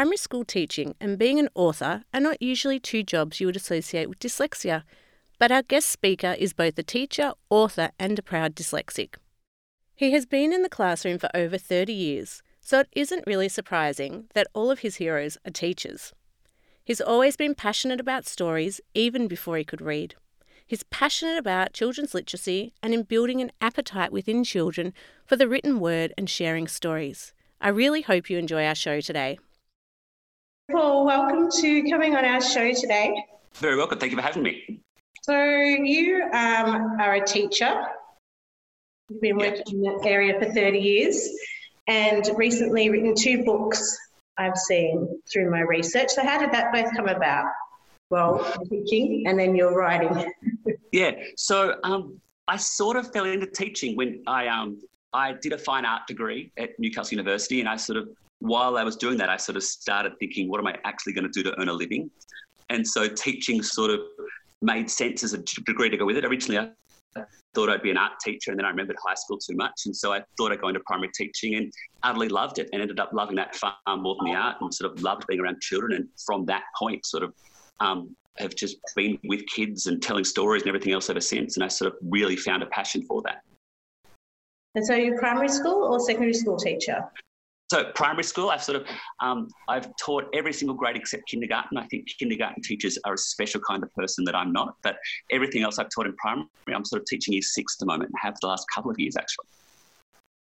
primary school teaching and being an author are not usually two jobs you would associate with dyslexia, but our guest speaker is both a teacher, author, and a proud dyslexic. He has been in the classroom for over 30 years, so it isn't really surprising that all of his heroes are teachers. He's always been passionate about stories, even before he could read. He's passionate about children's literacy and in building an appetite within children for the written word and sharing stories. I really hope you enjoy our show today. Paul, welcome to coming on our show today. Very welcome. Thank you for having me. So, you um, are a teacher. You've been working in that area for 30 years and recently written two books I've seen through my research. So, how did that both come about? Well, teaching and then your writing. yeah. So um, I sort of fell into teaching when I um, I did a fine art degree at Newcastle University, and I sort of while I was doing that, I sort of started thinking, what am I actually going to do to earn a living? And so teaching sort of made sense as a degree to go with it. Originally, I thought I'd be an art teacher, and then I remembered high school too much, and so I thought I'd go into primary teaching, and utterly loved it, and ended up loving that far more than the art, and sort of loved being around children. And from that point, sort of um, have just been with kids and telling stories and everything else ever since. And I sort of really found a passion for that. And so you're primary school or secondary school teacher? So primary school, I've sort of um, I've taught every single grade except kindergarten. I think kindergarten teachers are a special kind of person that I'm not. But everything else I've taught in primary, I'm sort of teaching year six at the moment, and have the last couple of years actually.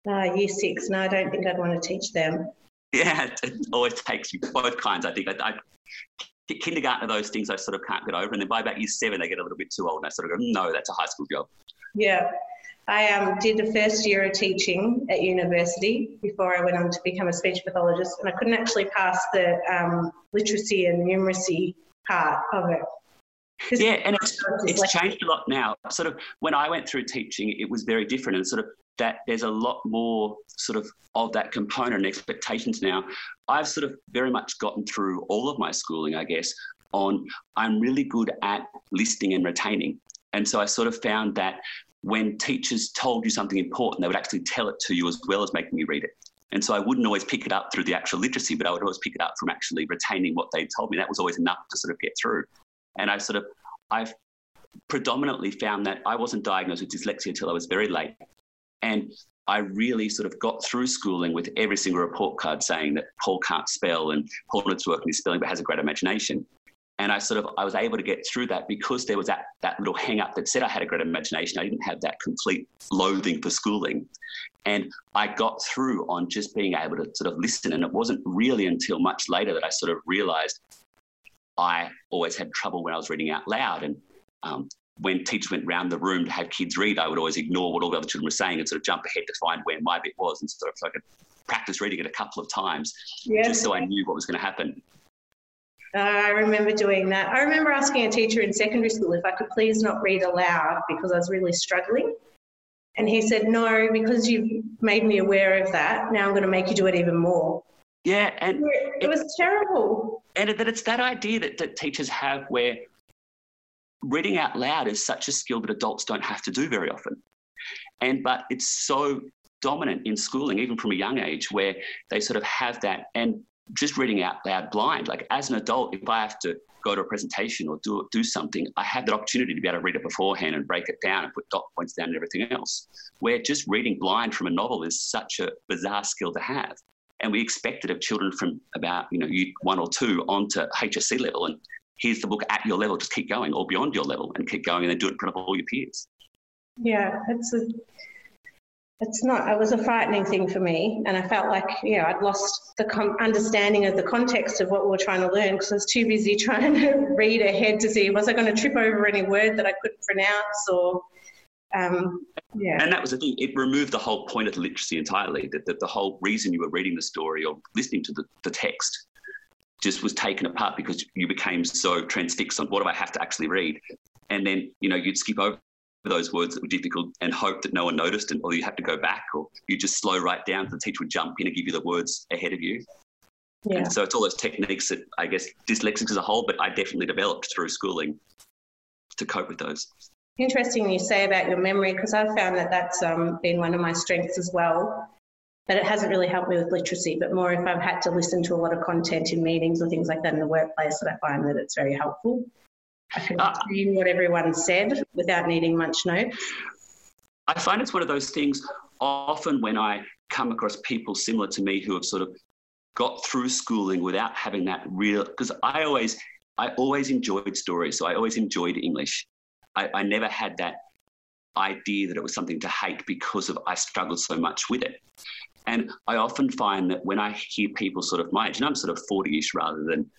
Uh, year six. No, I don't think I'd want to teach them. Yeah, it, it always takes you both kinds. I think I, I kindergarten are those things I sort of can't get over. And then by about year seven, they get a little bit too old. And I sort of go, no, that's a high school job. Yeah. I um, did the first year of teaching at university before I went on to become a speech pathologist, and I couldn't actually pass the um, literacy and numeracy part of it. Yeah, and it's, it's changed a lot now. Sort of when I went through teaching, it was very different, and sort of that there's a lot more sort of of that component and expectations now. I've sort of very much gotten through all of my schooling, I guess, on I'm really good at listening and retaining. And so I sort of found that when teachers told you something important, they would actually tell it to you as well as making you read it. And so I wouldn't always pick it up through the actual literacy, but I would always pick it up from actually retaining what they told me. That was always enough to sort of get through. And I sort of, I've predominantly found that I wasn't diagnosed with dyslexia until I was very late. And I really sort of got through schooling with every single report card saying that Paul can't spell and Paul needs to work on his spelling but has a great imagination. And I sort of I was able to get through that because there was that that little hang up that said I had a great imagination. I didn't have that complete loathing for schooling. And I got through on just being able to sort of listen. And it wasn't really until much later that I sort of realized I always had trouble when I was reading out loud. And um, when teachers went round the room to have kids read, I would always ignore what all the other children were saying and sort of jump ahead to find where my bit was and sort of so I could practice reading it a couple of times just so I knew what was going to happen. Uh, I remember doing that. I remember asking a teacher in secondary school if I could please not read aloud because I was really struggling. And he said, No, because you've made me aware of that, now I'm going to make you do it even more. Yeah, and it, it was terrible. And that it's that idea that, that teachers have where reading out loud is such a skill that adults don't have to do very often. And but it's so dominant in schooling, even from a young age, where they sort of have that and just reading out loud blind. Like as an adult, if I have to go to a presentation or do do something, I have that opportunity to be able to read it beforehand and break it down and put dot points down and everything else. Where just reading blind from a novel is such a bizarre skill to have. And we expect it of children from about, you know, one or two onto HSC level. And here's the book at your level, just keep going, or beyond your level, and keep going, and then do it in front of all your peers. Yeah, it's a, it's not. It was a frightening thing for me, and I felt like yeah, I'd lost the com- understanding of the context of what we were trying to learn because I was too busy trying to read ahead to see was I going to trip over any word that I couldn't pronounce or. Um, yeah. And that was the thing, it removed the whole point of the literacy entirely, that, that the whole reason you were reading the story or listening to the, the text just was taken apart because you became so transfixed on what do I have to actually read? And then, you know, you'd skip over those words that were difficult and hope that no one noticed, and, or you have to go back, or you just slow right down. The teacher would jump in and give you the words ahead of you. Yeah. And so it's all those techniques that I guess dyslexics as a whole, but I definitely developed through schooling to cope with those. Interesting you say about your memory because I've found that that's um, been one of my strengths as well. but it hasn't really helped me with literacy, but more if I've had to listen to a lot of content in meetings or things like that in the workplace that I find that it's very helpful. I can retain what everyone said without needing much notes. I find it's one of those things often when I come across people similar to me who have sort of got through schooling without having that real because I always I always enjoyed stories, so I always enjoyed English. I, I never had that idea that it was something to hate because of I struggled so much with it. And I often find that when I hear people sort of my age, and I'm sort of 40ish rather than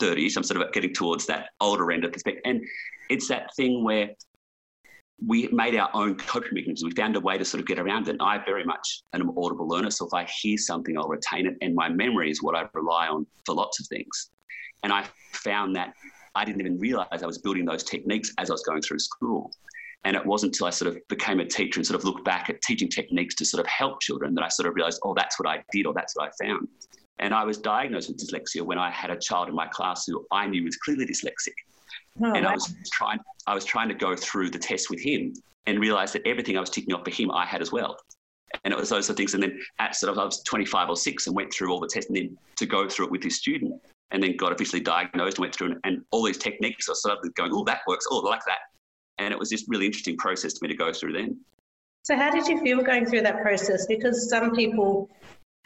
30ish, I'm sort of getting towards that older end of the spectrum. And it's that thing where we made our own coping mechanisms. We found a way to sort of get around it. And I very much am an audible learner. So if I hear something, I'll retain it. And my memory is what I rely on for lots of things. And I found that I didn't even realize I was building those techniques as I was going through school. And it wasn't until I sort of became a teacher and sort of looked back at teaching techniques to sort of help children that I sort of realized, oh, that's what I did or that's what I found. And I was diagnosed with dyslexia when I had a child in my class who I knew was clearly dyslexic. Oh, and wow. I was trying I was trying to go through the test with him and realized that everything I was ticking off for him I had as well. And it was those sort of things. And then at sort of I was 25 or six and went through all the tests and then to go through it with this student and then got officially diagnosed and went through and, and all these techniques I started going, oh, that works. Oh, I like that. And it was just really interesting process to me to go through then. So how did you feel going through that process? Because some people,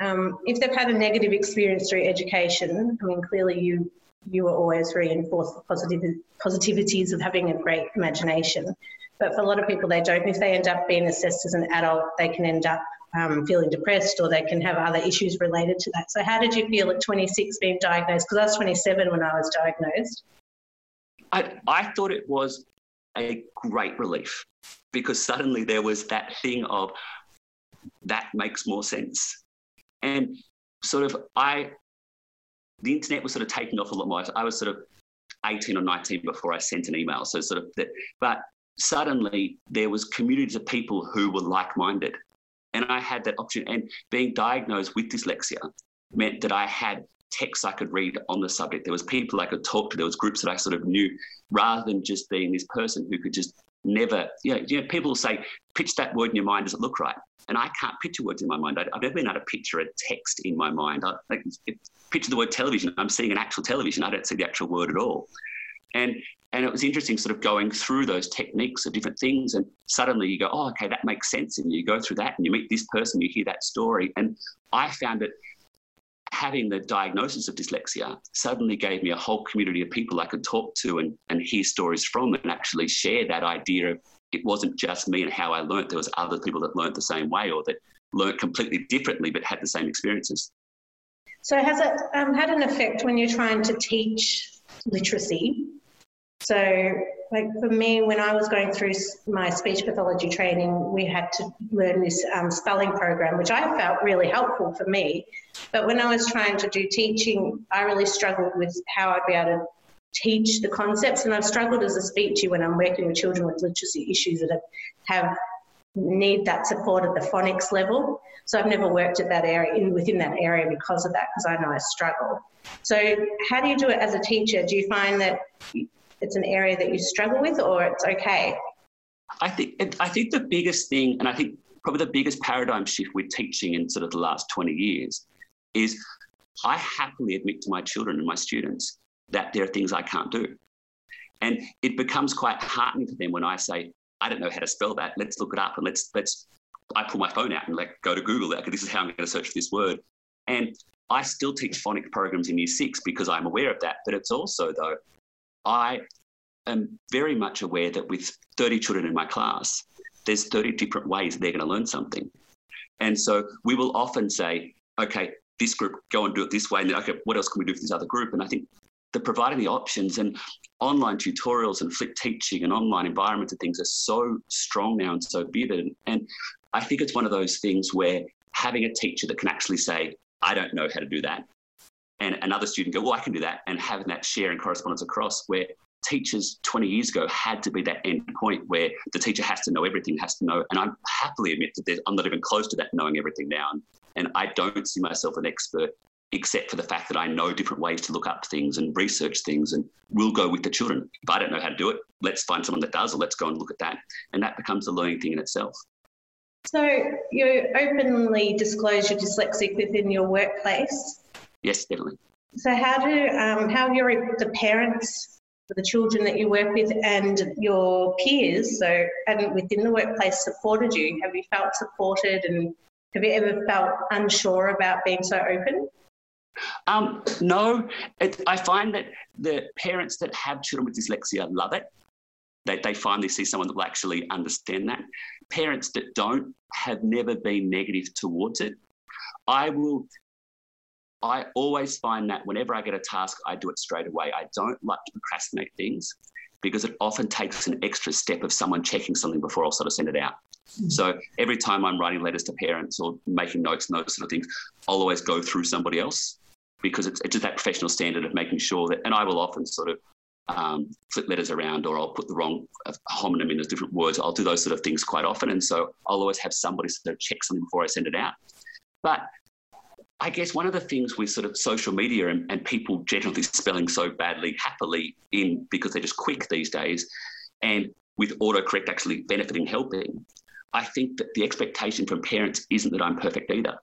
um, if they've had a negative experience through education, I mean, clearly you you were always reinforced the positive, positivities of having a great imagination. But for a lot of people, they don't. If they end up being assessed as an adult, they can end up um, feeling depressed or they can have other issues related to that. So, how did you feel at 26 being diagnosed? Because I was 27 when I was diagnosed. I, I thought it was a great relief because suddenly there was that thing of that makes more sense. And sort of, I the internet was sort of taking off a lot more. I was sort of 18 or 19 before I sent an email. So sort of that, but suddenly there was communities of people who were like-minded. And I had that option. And being diagnosed with dyslexia meant that I had texts I could read on the subject. There was people I could talk to. There was groups that I sort of knew, rather than just being this person who could just never, you know, you know people say, pitch that word in your mind. Does it look right? And I can't picture words in my mind. I, have never been able to picture a text in my mind. I, like, picture the word television. I'm seeing an actual television. I don't see the actual word at all. And and it was interesting sort of going through those techniques of different things and suddenly you go, oh, okay, that makes sense. And you go through that and you meet this person, you hear that story. And I found it having the diagnosis of dyslexia suddenly gave me a whole community of people I could talk to and, and hear stories from and actually share that idea of it wasn't just me and how I learnt. There was other people that learnt the same way or that learnt completely differently but had the same experiences. So has it um, had an effect when you're trying to teach literacy? So, like for me, when I was going through my speech pathology training, we had to learn this um, spelling program, which I felt really helpful for me. But when I was trying to do teaching, I really struggled with how I'd be able to teach the concepts. And I've struggled as a speecher when I'm working with children with literacy issues that have need that support at the phonics level. So I've never worked at that area in within that area because of that, because I know I struggle. So how do you do it as a teacher? Do you find that it's an area that you struggle with, or it's okay? I think I think the biggest thing, and I think probably the biggest paradigm shift we're teaching in sort of the last 20 years, is I happily admit to my children and my students that there are things I can't do. And it becomes quite heartening for them when I say, I don't know how to spell that. Let's look it up and let's let's. I pull my phone out and like go to Google. Okay, this is how I'm going to search for this word. And I still teach phonics programs in year six because I'm aware of that. But it's also though, I am very much aware that with 30 children in my class, there's 30 different ways they're going to learn something. And so we will often say, okay, this group go and do it this way, and then okay, what else can we do for this other group? And I think the providing the options and online tutorials and flip teaching and online environments and things are so strong now and so vivid. And I think it's one of those things where having a teacher that can actually say, I don't know how to do that. And another student go, well, I can do that. And having that share and correspondence across where teachers 20 years ago had to be that end point where the teacher has to know everything, has to know. And I happily admit that I'm not even close to that knowing everything now. And I don't see myself an expert except for the fact that I know different ways to look up things and research things and we'll go with the children. If I don't know how to do it, let's find someone that does or let's go and look at that. And that becomes a learning thing in itself. So you openly disclose you're dyslexic within your workplace. Yes, definitely. So how do um, how your the parents, the children that you work with, and your peers, so and within the workplace, supported you? Have you felt supported, and have you ever felt unsure about being so open? Um, no, it, I find that the parents that have children with dyslexia love it. They, they finally see someone that will actually understand that. Parents that don't have never been negative towards it. I will I always find that whenever I get a task, I do it straight away. I don't like to procrastinate things because it often takes an extra step of someone checking something before I'll sort of send it out. Mm-hmm. So every time I'm writing letters to parents or making notes and those sort of things, I'll always go through somebody else because it's, it's just that professional standard of making sure that, and I will often sort of um, flip letters around or I'll put the wrong uh, homonym in those different words. I'll do those sort of things quite often. And so I'll always have somebody sort of check something before I send it out. But I guess one of the things with sort of social media and, and people generally spelling so badly happily in because they're just quick these days, and with autocorrect actually benefiting, helping, I think that the expectation from parents isn't that I'm perfect either.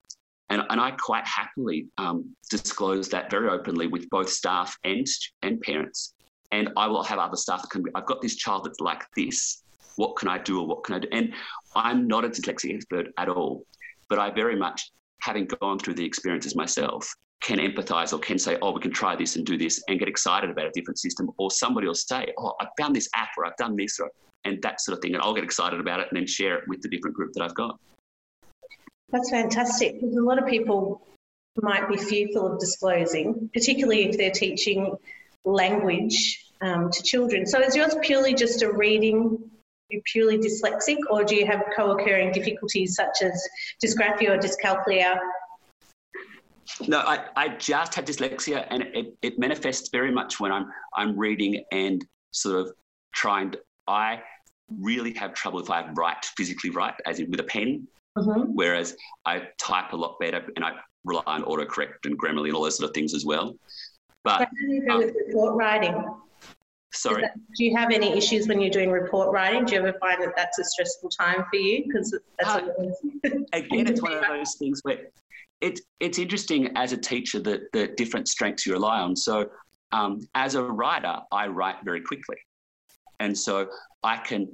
And, and I quite happily um, disclose that very openly with both staff and, and parents. And I will have other staff that I've got this child that's like this. What can I do or what can I do? And I'm not a dyslexia expert at all, but I very much having gone through the experiences myself, can empathize or can say, oh, we can try this and do this and get excited about a different system. Or somebody will say, oh, I found this app or I've done this or, and that sort of thing. And I'll get excited about it and then share it with the different group that I've got. That's fantastic because a lot of people might be fearful of disclosing, particularly if they're teaching language um, to children. So is yours purely just a reading you purely dyslexic or do you have co-occurring difficulties such as dysgraphia or dyscalculia? No, I, I just have dyslexia and it, it manifests very much when I'm I'm reading and sort of trying to I really have trouble if I write physically write, as in with a pen. Mm-hmm. Whereas I type a lot better and I rely on autocorrect and Grammarly and all those sort of things as well. But how do you go um, with report writing? Sorry. That, do you have any issues when you're doing report writing? Do you ever find that that's a stressful time for you? Because that's uh, again, it's one of those things where it, it's interesting as a teacher that the different strengths you rely on. So um, as a writer, I write very quickly, and so I can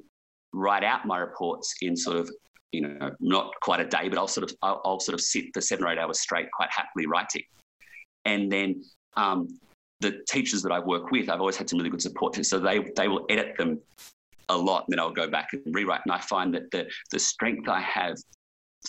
write out my reports in sort of you know not quite a day, but I'll sort of I'll, I'll sort of sit for seven or eight hours straight, quite happily writing, and then um, the teachers that I work with, I've always had some really good support. So they they will edit them a lot, and then I'll go back and rewrite. And I find that the the strength I have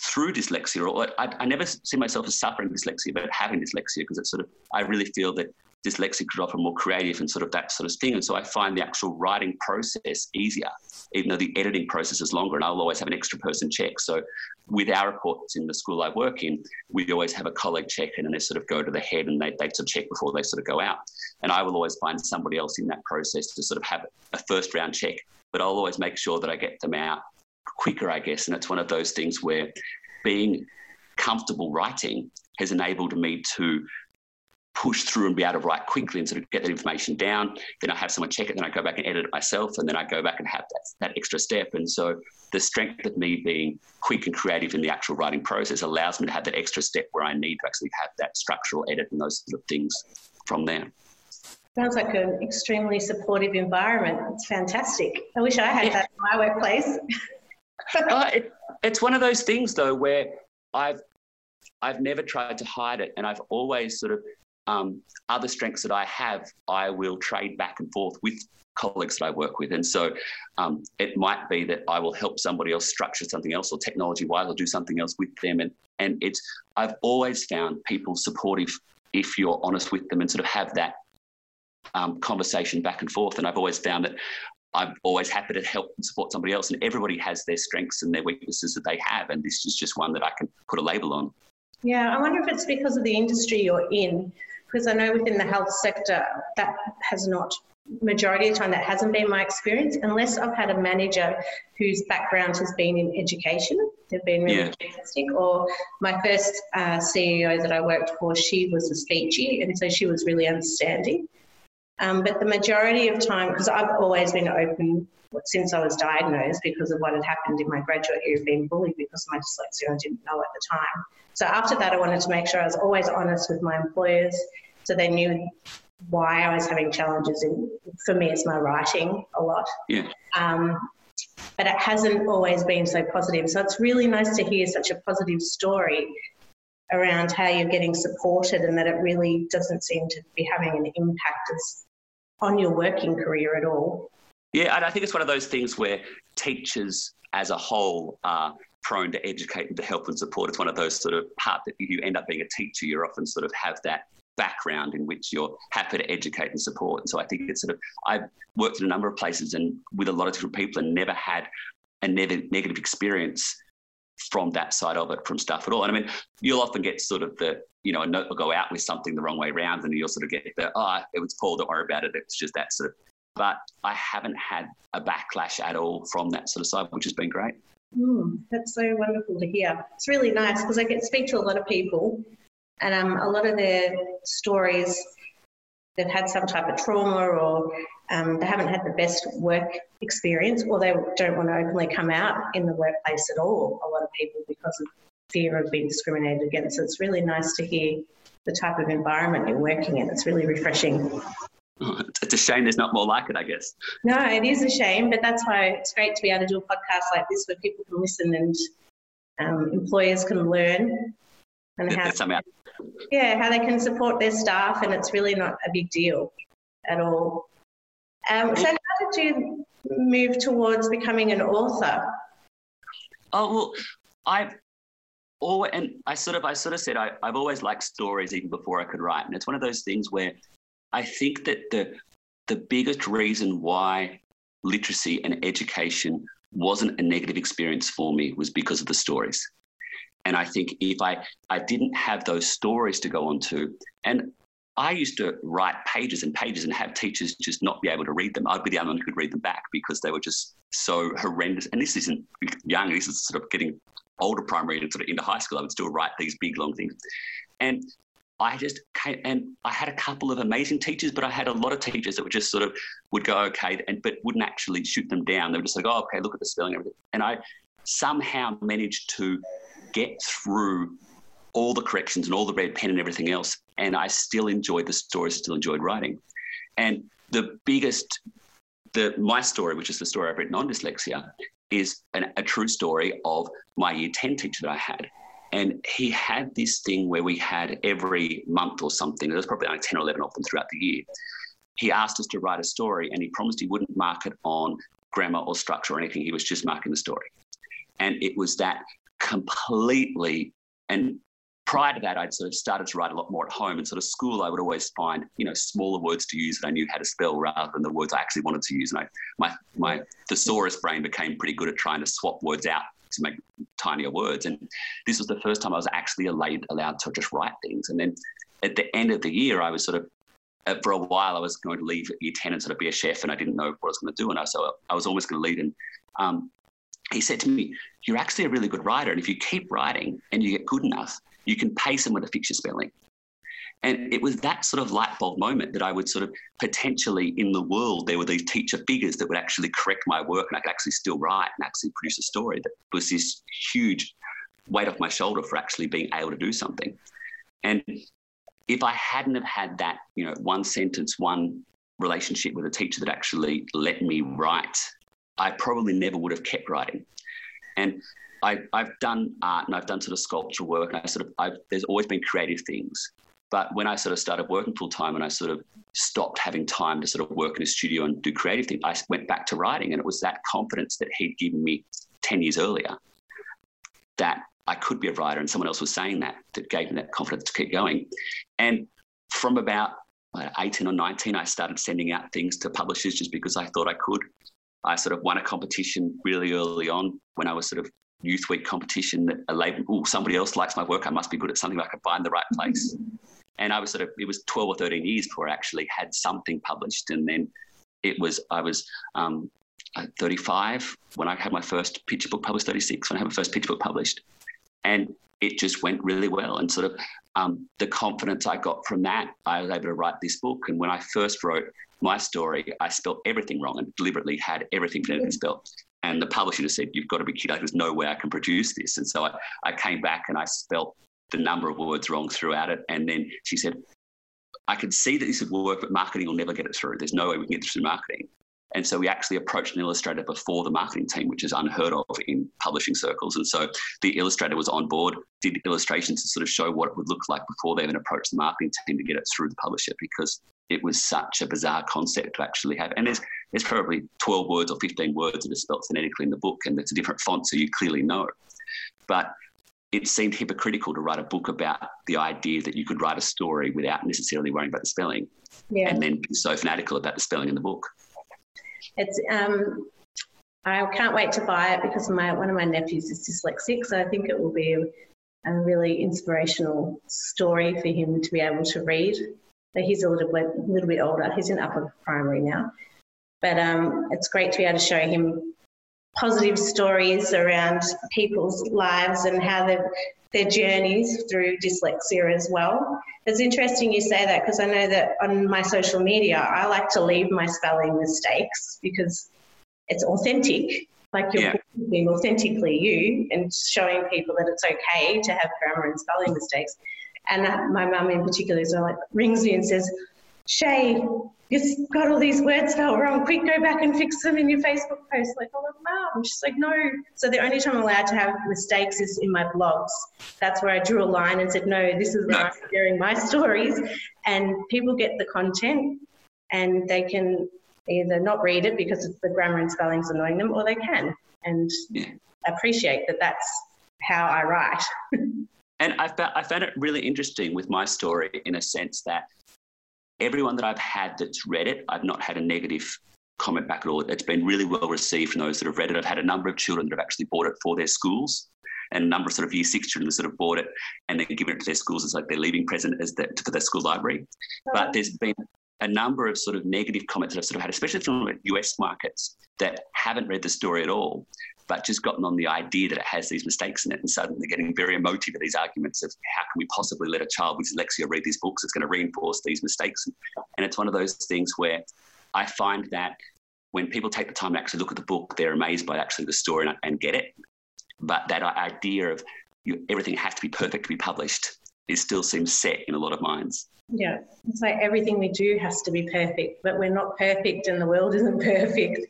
through dyslexia, or I, I never see myself as suffering dyslexia, but having dyslexia because it's sort of I really feel that dyslexic is often more creative and sort of that sort of thing. And so I find the actual writing process easier, even though the editing process is longer. And I'll always have an extra person check. So with our reports in the school I work in, we always have a colleague check and then they sort of go to the head and they, they sort of check before they sort of go out. And I will always find somebody else in that process to sort of have a first round check, but I'll always make sure that I get them out quicker, I guess. And it's one of those things where being comfortable writing has enabled me to push through and be able to write quickly and sort of get that information down. Then I have someone check it, then I go back and edit it myself, and then I go back and have that, that extra step. And so the strength of me being quick and creative in the actual writing process allows me to have that extra step where I need to actually have that structural edit and those sort of things from there. Sounds like an extremely supportive environment. It's fantastic. I wish I had yeah. that in my workplace. uh, it, it's one of those things though where I've I've never tried to hide it, and I've always sort of um, other strengths that I have, I will trade back and forth with colleagues that I work with. And so um, it might be that I will help somebody else structure something else or technology wise, I'll do something else with them. And, and it's, I've always found people supportive if you're honest with them and sort of have that um, conversation back and forth. And I've always found that I'm always happy to help and support somebody else. And everybody has their strengths and their weaknesses that they have. And this is just one that I can put a label on. Yeah, I wonder if it's because of the industry you're in because I know within the health sector that has not majority of the time that hasn't been my experience unless I've had a manager whose background has been in education. They've been really yeah. fantastic. Or my first uh, CEO that I worked for, she was a speechy, and so she was really understanding. Um, but the majority of time, because I've always been open since I was diagnosed because of what had happened in my graduate year of being bullied because of my dyslexia. I didn't know at the time. So after that, I wanted to make sure I was always honest with my employers so they knew why I was having challenges. In, for me, it's my writing a lot. Yeah. Um, but it hasn't always been so positive. So it's really nice to hear such a positive story around how you're getting supported and that it really doesn't seem to be having an impact on your working career at all. Yeah, and I think it's one of those things where teachers as a whole are prone to educate and to help and support. It's one of those sort of part that you end up being a teacher, you often sort of have that background in which you're happy to educate and support. And so I think it's sort of, I've worked in a number of places and with a lot of different people and never had a negative experience from that side of it, from stuff at all. And I mean, you'll often get sort of the, you know, a note will go out with something the wrong way around and you'll sort of get the, oh, it was Paul, don't worry about it. It's just that sort of, but I haven't had a backlash at all from that sort of side, which has been great. Mm, that's so wonderful to hear. It's really nice because I get speak to a lot of people and um, a lot of their stories, they've had some type of trauma or um, they haven't had the best work experience or they don't want to openly come out in the workplace at all, a lot of people, because of fear of being discriminated against. So it's really nice to hear the type of environment you're working in. It's really refreshing. It's a shame there's not more like it, I guess. No, it is a shame, but that's why it's great to be able to do a podcast like this where people can listen and um, employers can learn and how yeah how they can support their staff and it's really not a big deal at all. Um, so how did you move towards becoming an author? Oh well i've always and i sort of i sort of said I, i've always liked stories even before i could write and it's one of those things where i think that the the biggest reason why literacy and education wasn't a negative experience for me was because of the stories and I think if I, I didn't have those stories to go on to, and I used to write pages and pages and have teachers just not be able to read them. I'd be the only one who could read them back because they were just so horrendous. And this isn't young, this is sort of getting older primary and sort of into high school. I would still write these big, long things. And I just came, and I had a couple of amazing teachers, but I had a lot of teachers that would just sort of would go okay, and but wouldn't actually shoot them down. They were just like, oh, okay, look at the spelling and everything. And I somehow managed to get through all the corrections and all the red pen and everything else. And I still enjoyed the stories, still enjoyed writing. And the biggest, the my story, which is the story I've written on dyslexia, is an, a true story of my year 10 teacher that I had. And he had this thing where we had every month or something, there was probably only 10 or 11 of them throughout the year. He asked us to write a story and he promised he wouldn't mark it on grammar or structure or anything. He was just marking the story. And it was that completely. And prior to that, I'd sort of started to write a lot more at home. And sort of school, I would always find, you know, smaller words to use that I knew how to spell rather than the words I actually wanted to use. And I, my, my thesaurus brain became pretty good at trying to swap words out to make tinier words. And this was the first time I was actually allowed, to just write things. And then at the end of the year, I was sort of, uh, for a while, I was going to leave year 10 and sort of be a chef, and I didn't know what I was going to do. And I, so I was almost going to leave. And um, he said to me, You're actually a really good writer. And if you keep writing and you get good enough, you can pay someone to fix your spelling. And it was that sort of light bulb moment that I would sort of potentially in the world, there were these teacher figures that would actually correct my work and I could actually still write and actually produce a story that was this huge weight off my shoulder for actually being able to do something. And if I hadn't have had that, you know, one sentence, one relationship with a teacher that actually let me write I probably never would have kept writing. And I, have done art and I've done sort of sculpture work, and I sort of I've, there's always been creative things. But when I sort of started working full time and I sort of stopped having time to sort of work in a studio and do creative things, I went back to writing, and it was that confidence that he'd given me ten years earlier that I could be a writer, and someone else was saying that that gave me that confidence to keep going. And from about 18 or 19, I started sending out things to publishers just because I thought I could. I sort of won a competition really early on when I was sort of youth week competition that a label, oh, somebody else likes my work. I must be good at something I could find the right place. And I was sort of, it was 12 or 13 years before I actually had something published. And then it was, I was um, 35 when I had my first picture book published, 36 when I had my first picture book published. And it just went really well. And sort of um, the confidence I got from that, I was able to write this book. And when I first wrote my story, I spelt everything wrong and deliberately had everything phonetically spelled. And the publisher just said, You've got to be kidding. There's no way I can produce this. And so I, I came back and I spelt the number of words wrong throughout it. And then she said, I could see that this would work, but marketing will never get it through. There's no way we can get this through marketing. And so we actually approached an illustrator before the marketing team, which is unheard of in publishing circles. And so the illustrator was on board, did illustrations to sort of show what it would look like before they even approached the marketing team to get it through the publisher because it was such a bizarre concept to actually have. And there's there's probably 12 words or 15 words that are spelled phonetically in the book, and it's a different font, so you clearly know. But it seemed hypocritical to write a book about the idea that you could write a story without necessarily worrying about the spelling, yeah. and then be so fanatical about the spelling in the book. It's um, I can't wait to buy it because my one of my nephews is dyslexic, so I think it will be a, a really inspirational story for him to be able to read. But he's a little bit, little bit older. He's in upper primary now, but um, it's great to be able to show him positive stories around people's lives and how they've their journeys through dyslexia as well. It's interesting you say that because I know that on my social media, I like to leave my spelling mistakes because it's authentic. Like you're yeah. being authentically you and showing people that it's okay to have grammar and spelling mistakes. And that, my mum in particular is like rings me and says, Shae, you've got all these words spelled wrong. Quick, go back and fix them in your Facebook post. Like, oh, mum. She's like, no. So the only time I'm allowed to have mistakes is in my blogs. That's where I drew a line and said, no, this is where. I'm sharing my stories. And people get the content and they can either not read it because the grammar and spelling's annoying them, or they can and yeah. appreciate that that's how I write. and I found, I found it really interesting with my story in a sense that everyone that I've had that's read it, I've not had a negative comment back at all. It's been really well received from those that have read it. I've had a number of children that have actually bought it for their schools and a number of sort of year six children that sort of bought it and then given it to their schools as like their leaving present as the, for their school library. But there's been a number of sort of negative comments that I've sort of had, especially from US markets that haven't read the story at all but just gotten on the idea that it has these mistakes in it and suddenly they're getting very emotive at these arguments of how can we possibly let a child with dyslexia read these books? It's going to reinforce these mistakes. And it's one of those things where I find that when people take the time to actually look at the book, they're amazed by actually the story and, and get it. But that idea of you, everything has to be perfect to be published it still seems set in a lot of minds. Yeah, it's like everything we do has to be perfect, but we're not perfect and the world isn't perfect.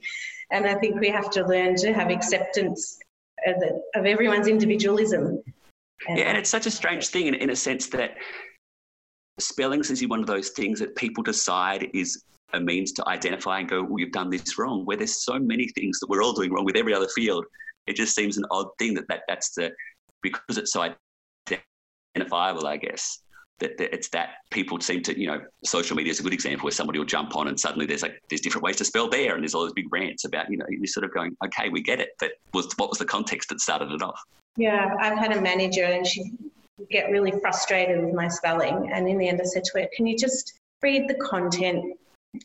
And I think we have to learn to have acceptance of, the, of everyone's individualism. And yeah, and it's such a strange thing in, in a sense that spellings is one of those things that people decide is a means to identify and go, well, you've done this wrong, where there's so many things that we're all doing wrong with every other field. It just seems an odd thing that, that that's the, because it's so identifiable, I guess, that, it's that people seem to, you know, social media is a good example where somebody will jump on and suddenly there's like there's different ways to spell there, and there's all those big rants about, you know, you're sort of going, okay, we get it, but was what was the context that started it off? Yeah, I've had a manager and she get really frustrated with my spelling, and in the end, I said to her, "Can you just read the content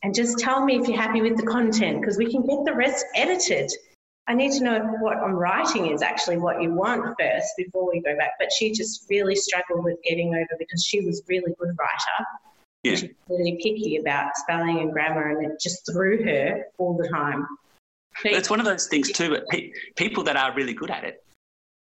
and just tell me if you're happy with the content because we can get the rest edited." I need to know what I'm writing is actually what you want first before we go back. But she just really struggled with getting over because she was really good writer. Yeah. She's really picky about spelling and grammar, and it just threw her all the time. it's one of those things too. But pe- people that are really good at it,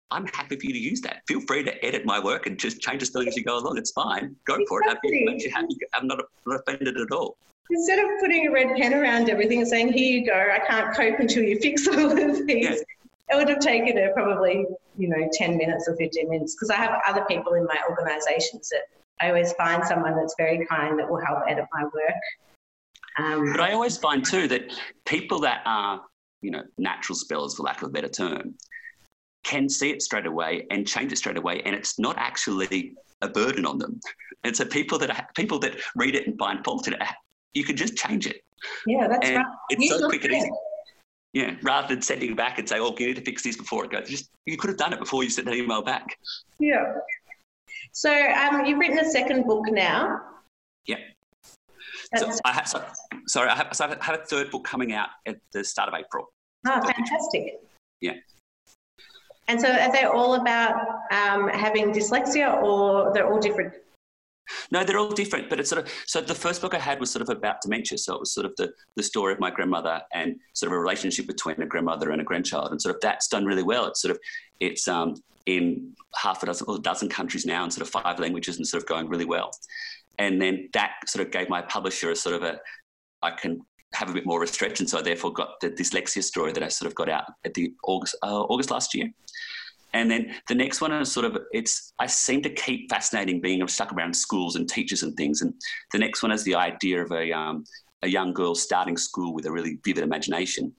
I'm happy for you to use that. Feel free to edit my work and just change the spelling as you go along. It's fine. Go exactly. for it. It makes you happy. I'm not, not offended at all. Instead of putting a red pen around everything and saying, here you go, I can't cope until you fix all of these, yeah. it would have taken her probably, you know, 10 minutes or 15 minutes because I have other people in my organisations that I always find someone that's very kind that will help edit my work. Um, but I always find too that people that are, you know, natural spellers, for lack of a better term, can see it straight away and change it straight away, and it's not actually a burden on them. And so people that are, people that read it and find fault in it you can just change it. Yeah, that's and right. It's you so quick and easy. Yeah, rather than sending back and say, "Oh, you need to fix this before it goes." Just you could have done it before you sent that email back. Yeah. So um, you've written a second book now. Yeah. so I have, so, sorry, I have, so I have a third book coming out at the start of April. Oh, fantastic. Yeah. And so are they all about um, having dyslexia or they're all different? No, they're all different, but it's sort of so the first book I had was sort of about dementia. So it was sort of the, the story of my grandmother and sort of a relationship between a grandmother and a grandchild. And sort of that's done really well. It's sort of it's um, in half a dozen or a dozen countries now in sort of five languages and sort of going really well. And then that sort of gave my publisher a sort of a I can have a bit more and so I therefore got the dyslexia story that I sort of got out at the August uh, August last year. And then the next one is sort of it's I seem to keep fascinating being stuck around schools and teachers and things. And the next one is the idea of a um, a young girl starting school with a really vivid imagination.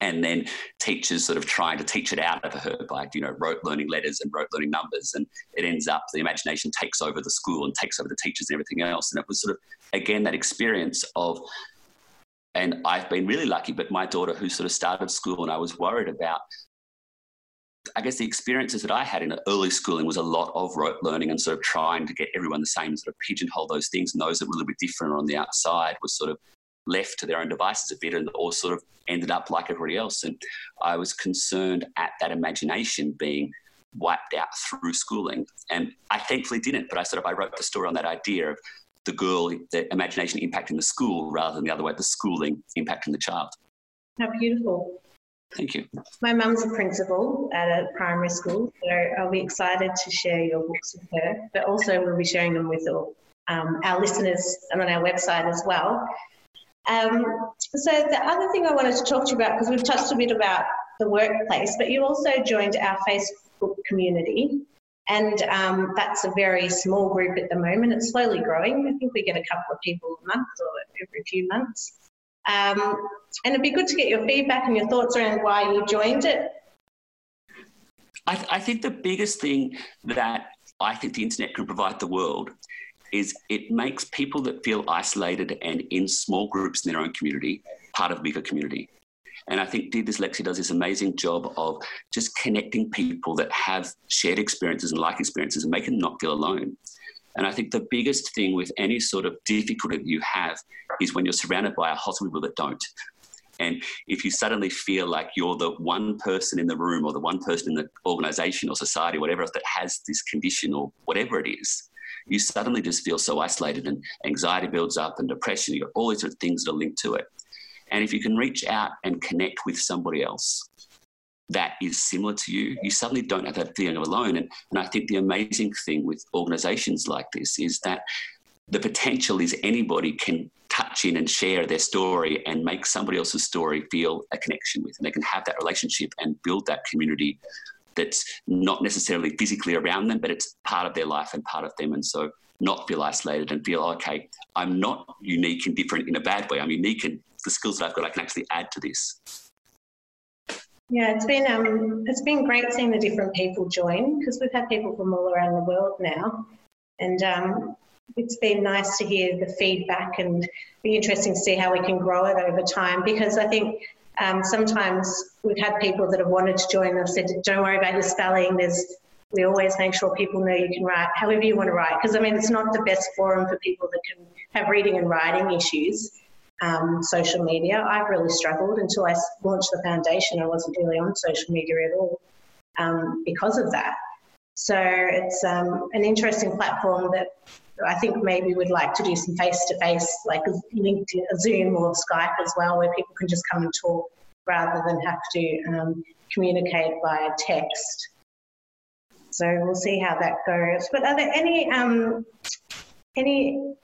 And then teachers sort of trying to teach it out of her by, you know, rote learning letters and rote learning numbers. And it ends up the imagination takes over the school and takes over the teachers and everything else. And it was sort of, again, that experience of and I've been really lucky, but my daughter, who sort of started school, and I was worried about, I guess the experiences that I had in early schooling was a lot of rote learning and sort of trying to get everyone the same, sort of pigeonhole those things. And those that were a little bit different on the outside was sort of left to their own devices a bit and or sort of ended up like everybody else. And I was concerned at that imagination being wiped out through schooling. And I thankfully didn't, but I sort of I wrote the story on that idea of the girl, the imagination impacting the school rather than the other way, the schooling impacting the child. How beautiful. Thank you. My mum's a principal at a primary school, so I'll be excited to share your books with her, but also we'll be sharing them with all, um, our listeners and on our website as well. Um, so the other thing I wanted to talk to you about, because we've touched a bit about the workplace, but you also joined our Facebook community. And um, that's a very small group at the moment. It's slowly growing. I think we get a couple of people a month or every few months. Um, and it'd be good to get your feedback and your thoughts around why you joined it. I, th- I think the biggest thing that I think the internet can provide the world is it makes people that feel isolated and in small groups in their own community part of a bigger community. And I think Dear Dyslexia does this amazing job of just connecting people that have shared experiences and like experiences and make them not feel alone. And I think the biggest thing with any sort of difficulty that you have is when you're surrounded by a hospital people that don't. And if you suddenly feel like you're the one person in the room or the one person in the organization or society, or whatever else that has this condition or whatever it is, you suddenly just feel so isolated and anxiety builds up and depression. You've got all these sort of things that are linked to it. And if you can reach out and connect with somebody else that is similar to you, you suddenly don't have that feeling of alone. And, and I think the amazing thing with organizations like this is that the potential is anybody can touch in and share their story and make somebody else's story feel a connection with. And they can have that relationship and build that community that's not necessarily physically around them, but it's part of their life and part of them. And so not feel isolated and feel, okay, I'm not unique and different in a bad way. I'm unique and the skills that I've got, I can actually add to this. Yeah, it's been um, it's been great seeing the different people join because we've had people from all around the world now, and um, it's been nice to hear the feedback and be interesting to see how we can grow it over time because I think um, sometimes we've had people that have wanted to join and have said, don't worry about your spelling. There's, we always make sure people know you can write however you want to write. Because I mean, it's not the best forum for people that can have reading and writing issues. Um, social media, I've really struggled until I launched the foundation. I wasn't really on social media at all um, because of that. So it's um, an interesting platform that I think maybe we'd like to do some face to face, like linked a Zoom or Skype as well, where people can just come and talk rather than have to um, communicate via text. So we'll see how that goes. But are there any um, any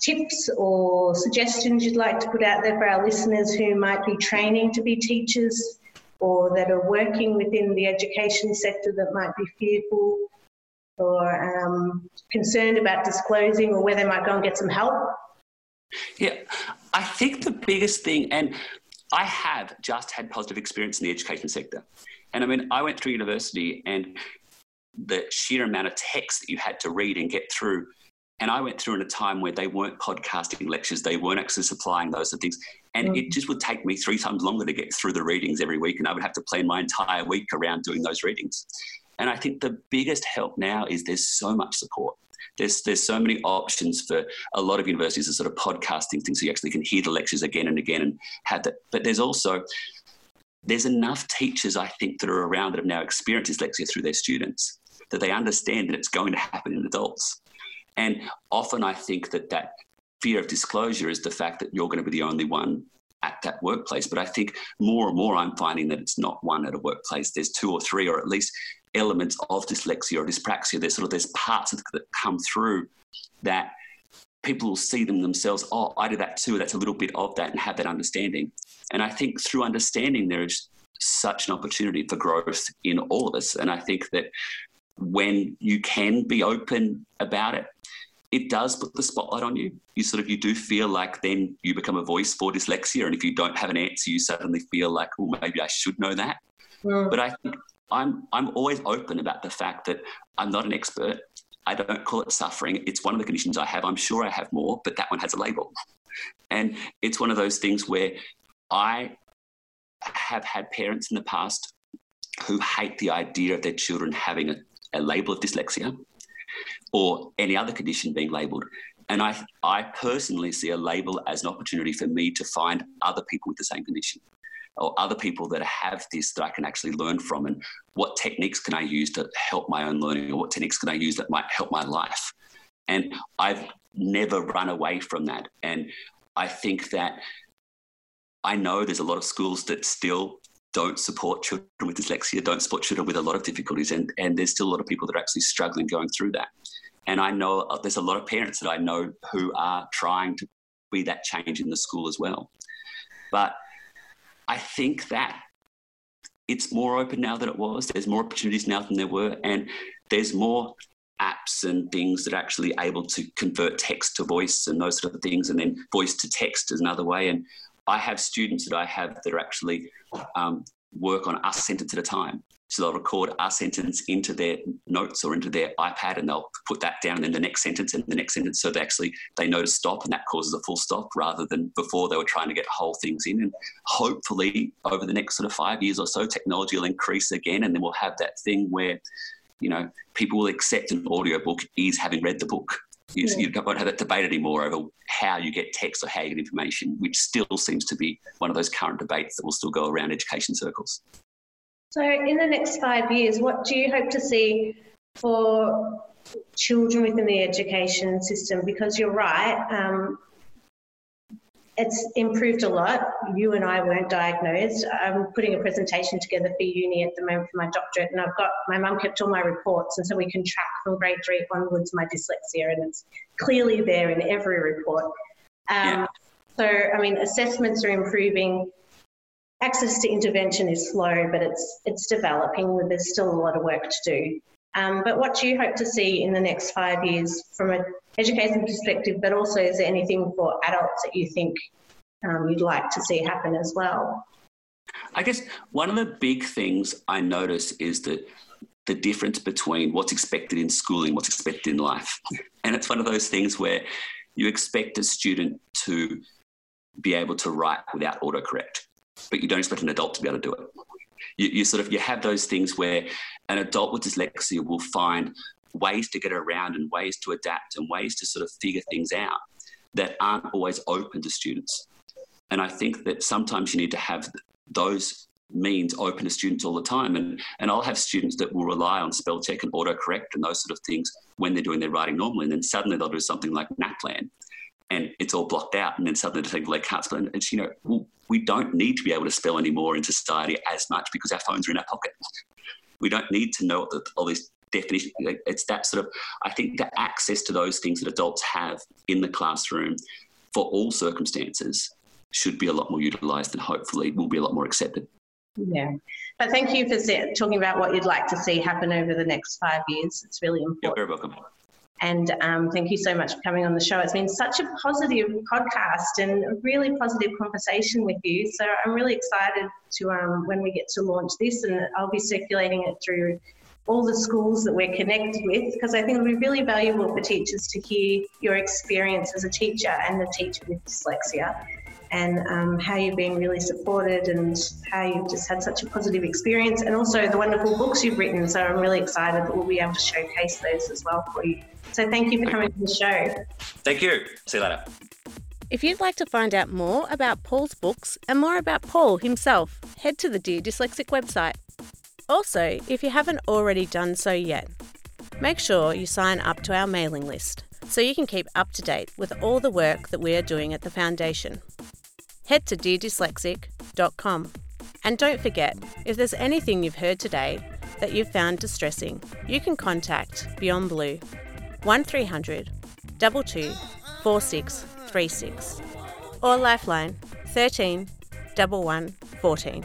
tips or suggestions you'd like to put out there for our listeners who might be training to be teachers or that are working within the education sector that might be fearful or um, concerned about disclosing or where they might go and get some help? Yeah, I think the biggest thing, and I have just had positive experience in the education sector. And I mean, I went through university and the sheer amount of text that you had to read and get through. And I went through in a time where they weren't podcasting lectures, they weren't actually supplying those sort of things. And mm. it just would take me three times longer to get through the readings every week. And I would have to plan my entire week around doing those readings. And I think the biggest help now is there's so much support. There's there's so many options for a lot of universities of sort of podcasting things, so you actually can hear the lectures again and again and have that. But there's also there's enough teachers, I think, that are around that have now experienced dyslexia through their students that they understand that it's going to happen in adults. And often I think that that fear of disclosure is the fact that you're going to be the only one at that workplace. But I think more and more I'm finding that it's not one at a workplace. There's two or three, or at least elements of dyslexia or dyspraxia. There's sort of there's parts that come through that people will see them themselves. Oh, I do that too. That's a little bit of that, and have that understanding. And I think through understanding, there is such an opportunity for growth in all of us. And I think that when you can be open about it, it does put the spotlight on you. You sort of you do feel like then you become a voice for dyslexia, and if you don't have an answer, you suddenly feel like, oh, maybe I should know that. Yeah. But I think I'm I'm always open about the fact that I'm not an expert. I don't call it suffering. It's one of the conditions I have. I'm sure I have more, but that one has a label. And it's one of those things where I have had parents in the past who hate the idea of their children having a, a label of dyslexia or any other condition being labeled. And I, I personally see a label as an opportunity for me to find other people with the same condition or other people that have this that I can actually learn from and what techniques can I use to help my own learning or what techniques can I use that might help my life. And I've never run away from that. And I think that I know there's a lot of schools that still don't support children with dyslexia, don't support children with a lot of difficulties, and, and there's still a lot of people that are actually struggling going through that. And I know uh, there's a lot of parents that I know who are trying to be that change in the school as well. But I think that it's more open now than it was. There's more opportunities now than there were, and there's more apps and things that are actually able to convert text to voice and those sort of things, and then voice to text is another way. And I have students that I have that are actually um, work on a sentence at a time. So they'll record a sentence into their notes or into their iPad, and they'll put that down, and then the next sentence and the next sentence. So they actually they know to stop, and that causes a full stop rather than before they were trying to get whole things in. And hopefully, over the next sort of five years or so, technology will increase again, and then we'll have that thing where you know people will accept an audiobook is having read the book you, yeah. you won't have that debate anymore over how you get text or how you get information, which still seems to be one of those current debates that will still go around education circles. So, in the next five years, what do you hope to see for children within the education system? Because you're right, um, it's improved a lot. You and I weren't diagnosed. I'm putting a presentation together for uni at the moment for my doctorate, and I've got my mum kept all my reports, and so we can track from grade three onwards my dyslexia, and it's clearly there in every report. Um, so, I mean, assessments are improving. Access to intervention is slow, but it's it's developing. There's still a lot of work to do. Um, but what do you hope to see in the next five years from an education perspective, but also is there anything for adults that you think um, you'd like to see happen as well? I guess one of the big things I notice is that the difference between what's expected in schooling, what's expected in life. And it's one of those things where you expect a student to be able to write without autocorrect, but you don't expect an adult to be able to do it. You, you sort of you have those things where an adult with dyslexia will find ways to get around and ways to adapt and ways to sort of figure things out that aren't always open to students. And I think that sometimes you need to have those means open to students all the time. And, and I'll have students that will rely on spell check and autocorrect and those sort of things when they're doing their writing normally. And then suddenly they'll do something like NAPLAN and it's all blocked out. And then suddenly think, well, they can't spell. And it's, you know, well, we don't need to be able to spell anymore in society as much because our phones are in our pocket. We don't need to know all these definitions. It's that sort of, I think, the access to those things that adults have in the classroom for all circumstances should be a lot more utilised and hopefully will be a lot more accepted. Yeah, but thank you for talking about what you'd like to see happen over the next five years. It's really important. You're very welcome. And um, thank you so much for coming on the show. It's been such a positive podcast and a really positive conversation with you. So I'm really excited to um, when we get to launch this, and I'll be circulating it through all the schools that we're connected with because I think it'll be really valuable for teachers to hear your experience as a teacher and a teacher with dyslexia and um, how you've been really supported and how you've just had such a positive experience and also the wonderful books you've written. So I'm really excited that we'll be able to showcase those as well for you. So thank you for coming to the show. Thank you. See you later. If you'd like to find out more about Paul's books and more about Paul himself, head to the Dear Dyslexic website. Also, if you haven't already done so yet, make sure you sign up to our mailing list so you can keep up to date with all the work that we are doing at the Foundation. Head to deardyslexic.com. And don't forget, if there's anything you've heard today that you've found distressing, you can contact Beyond Blue 1300 22 4636 or Lifeline 13 11 14.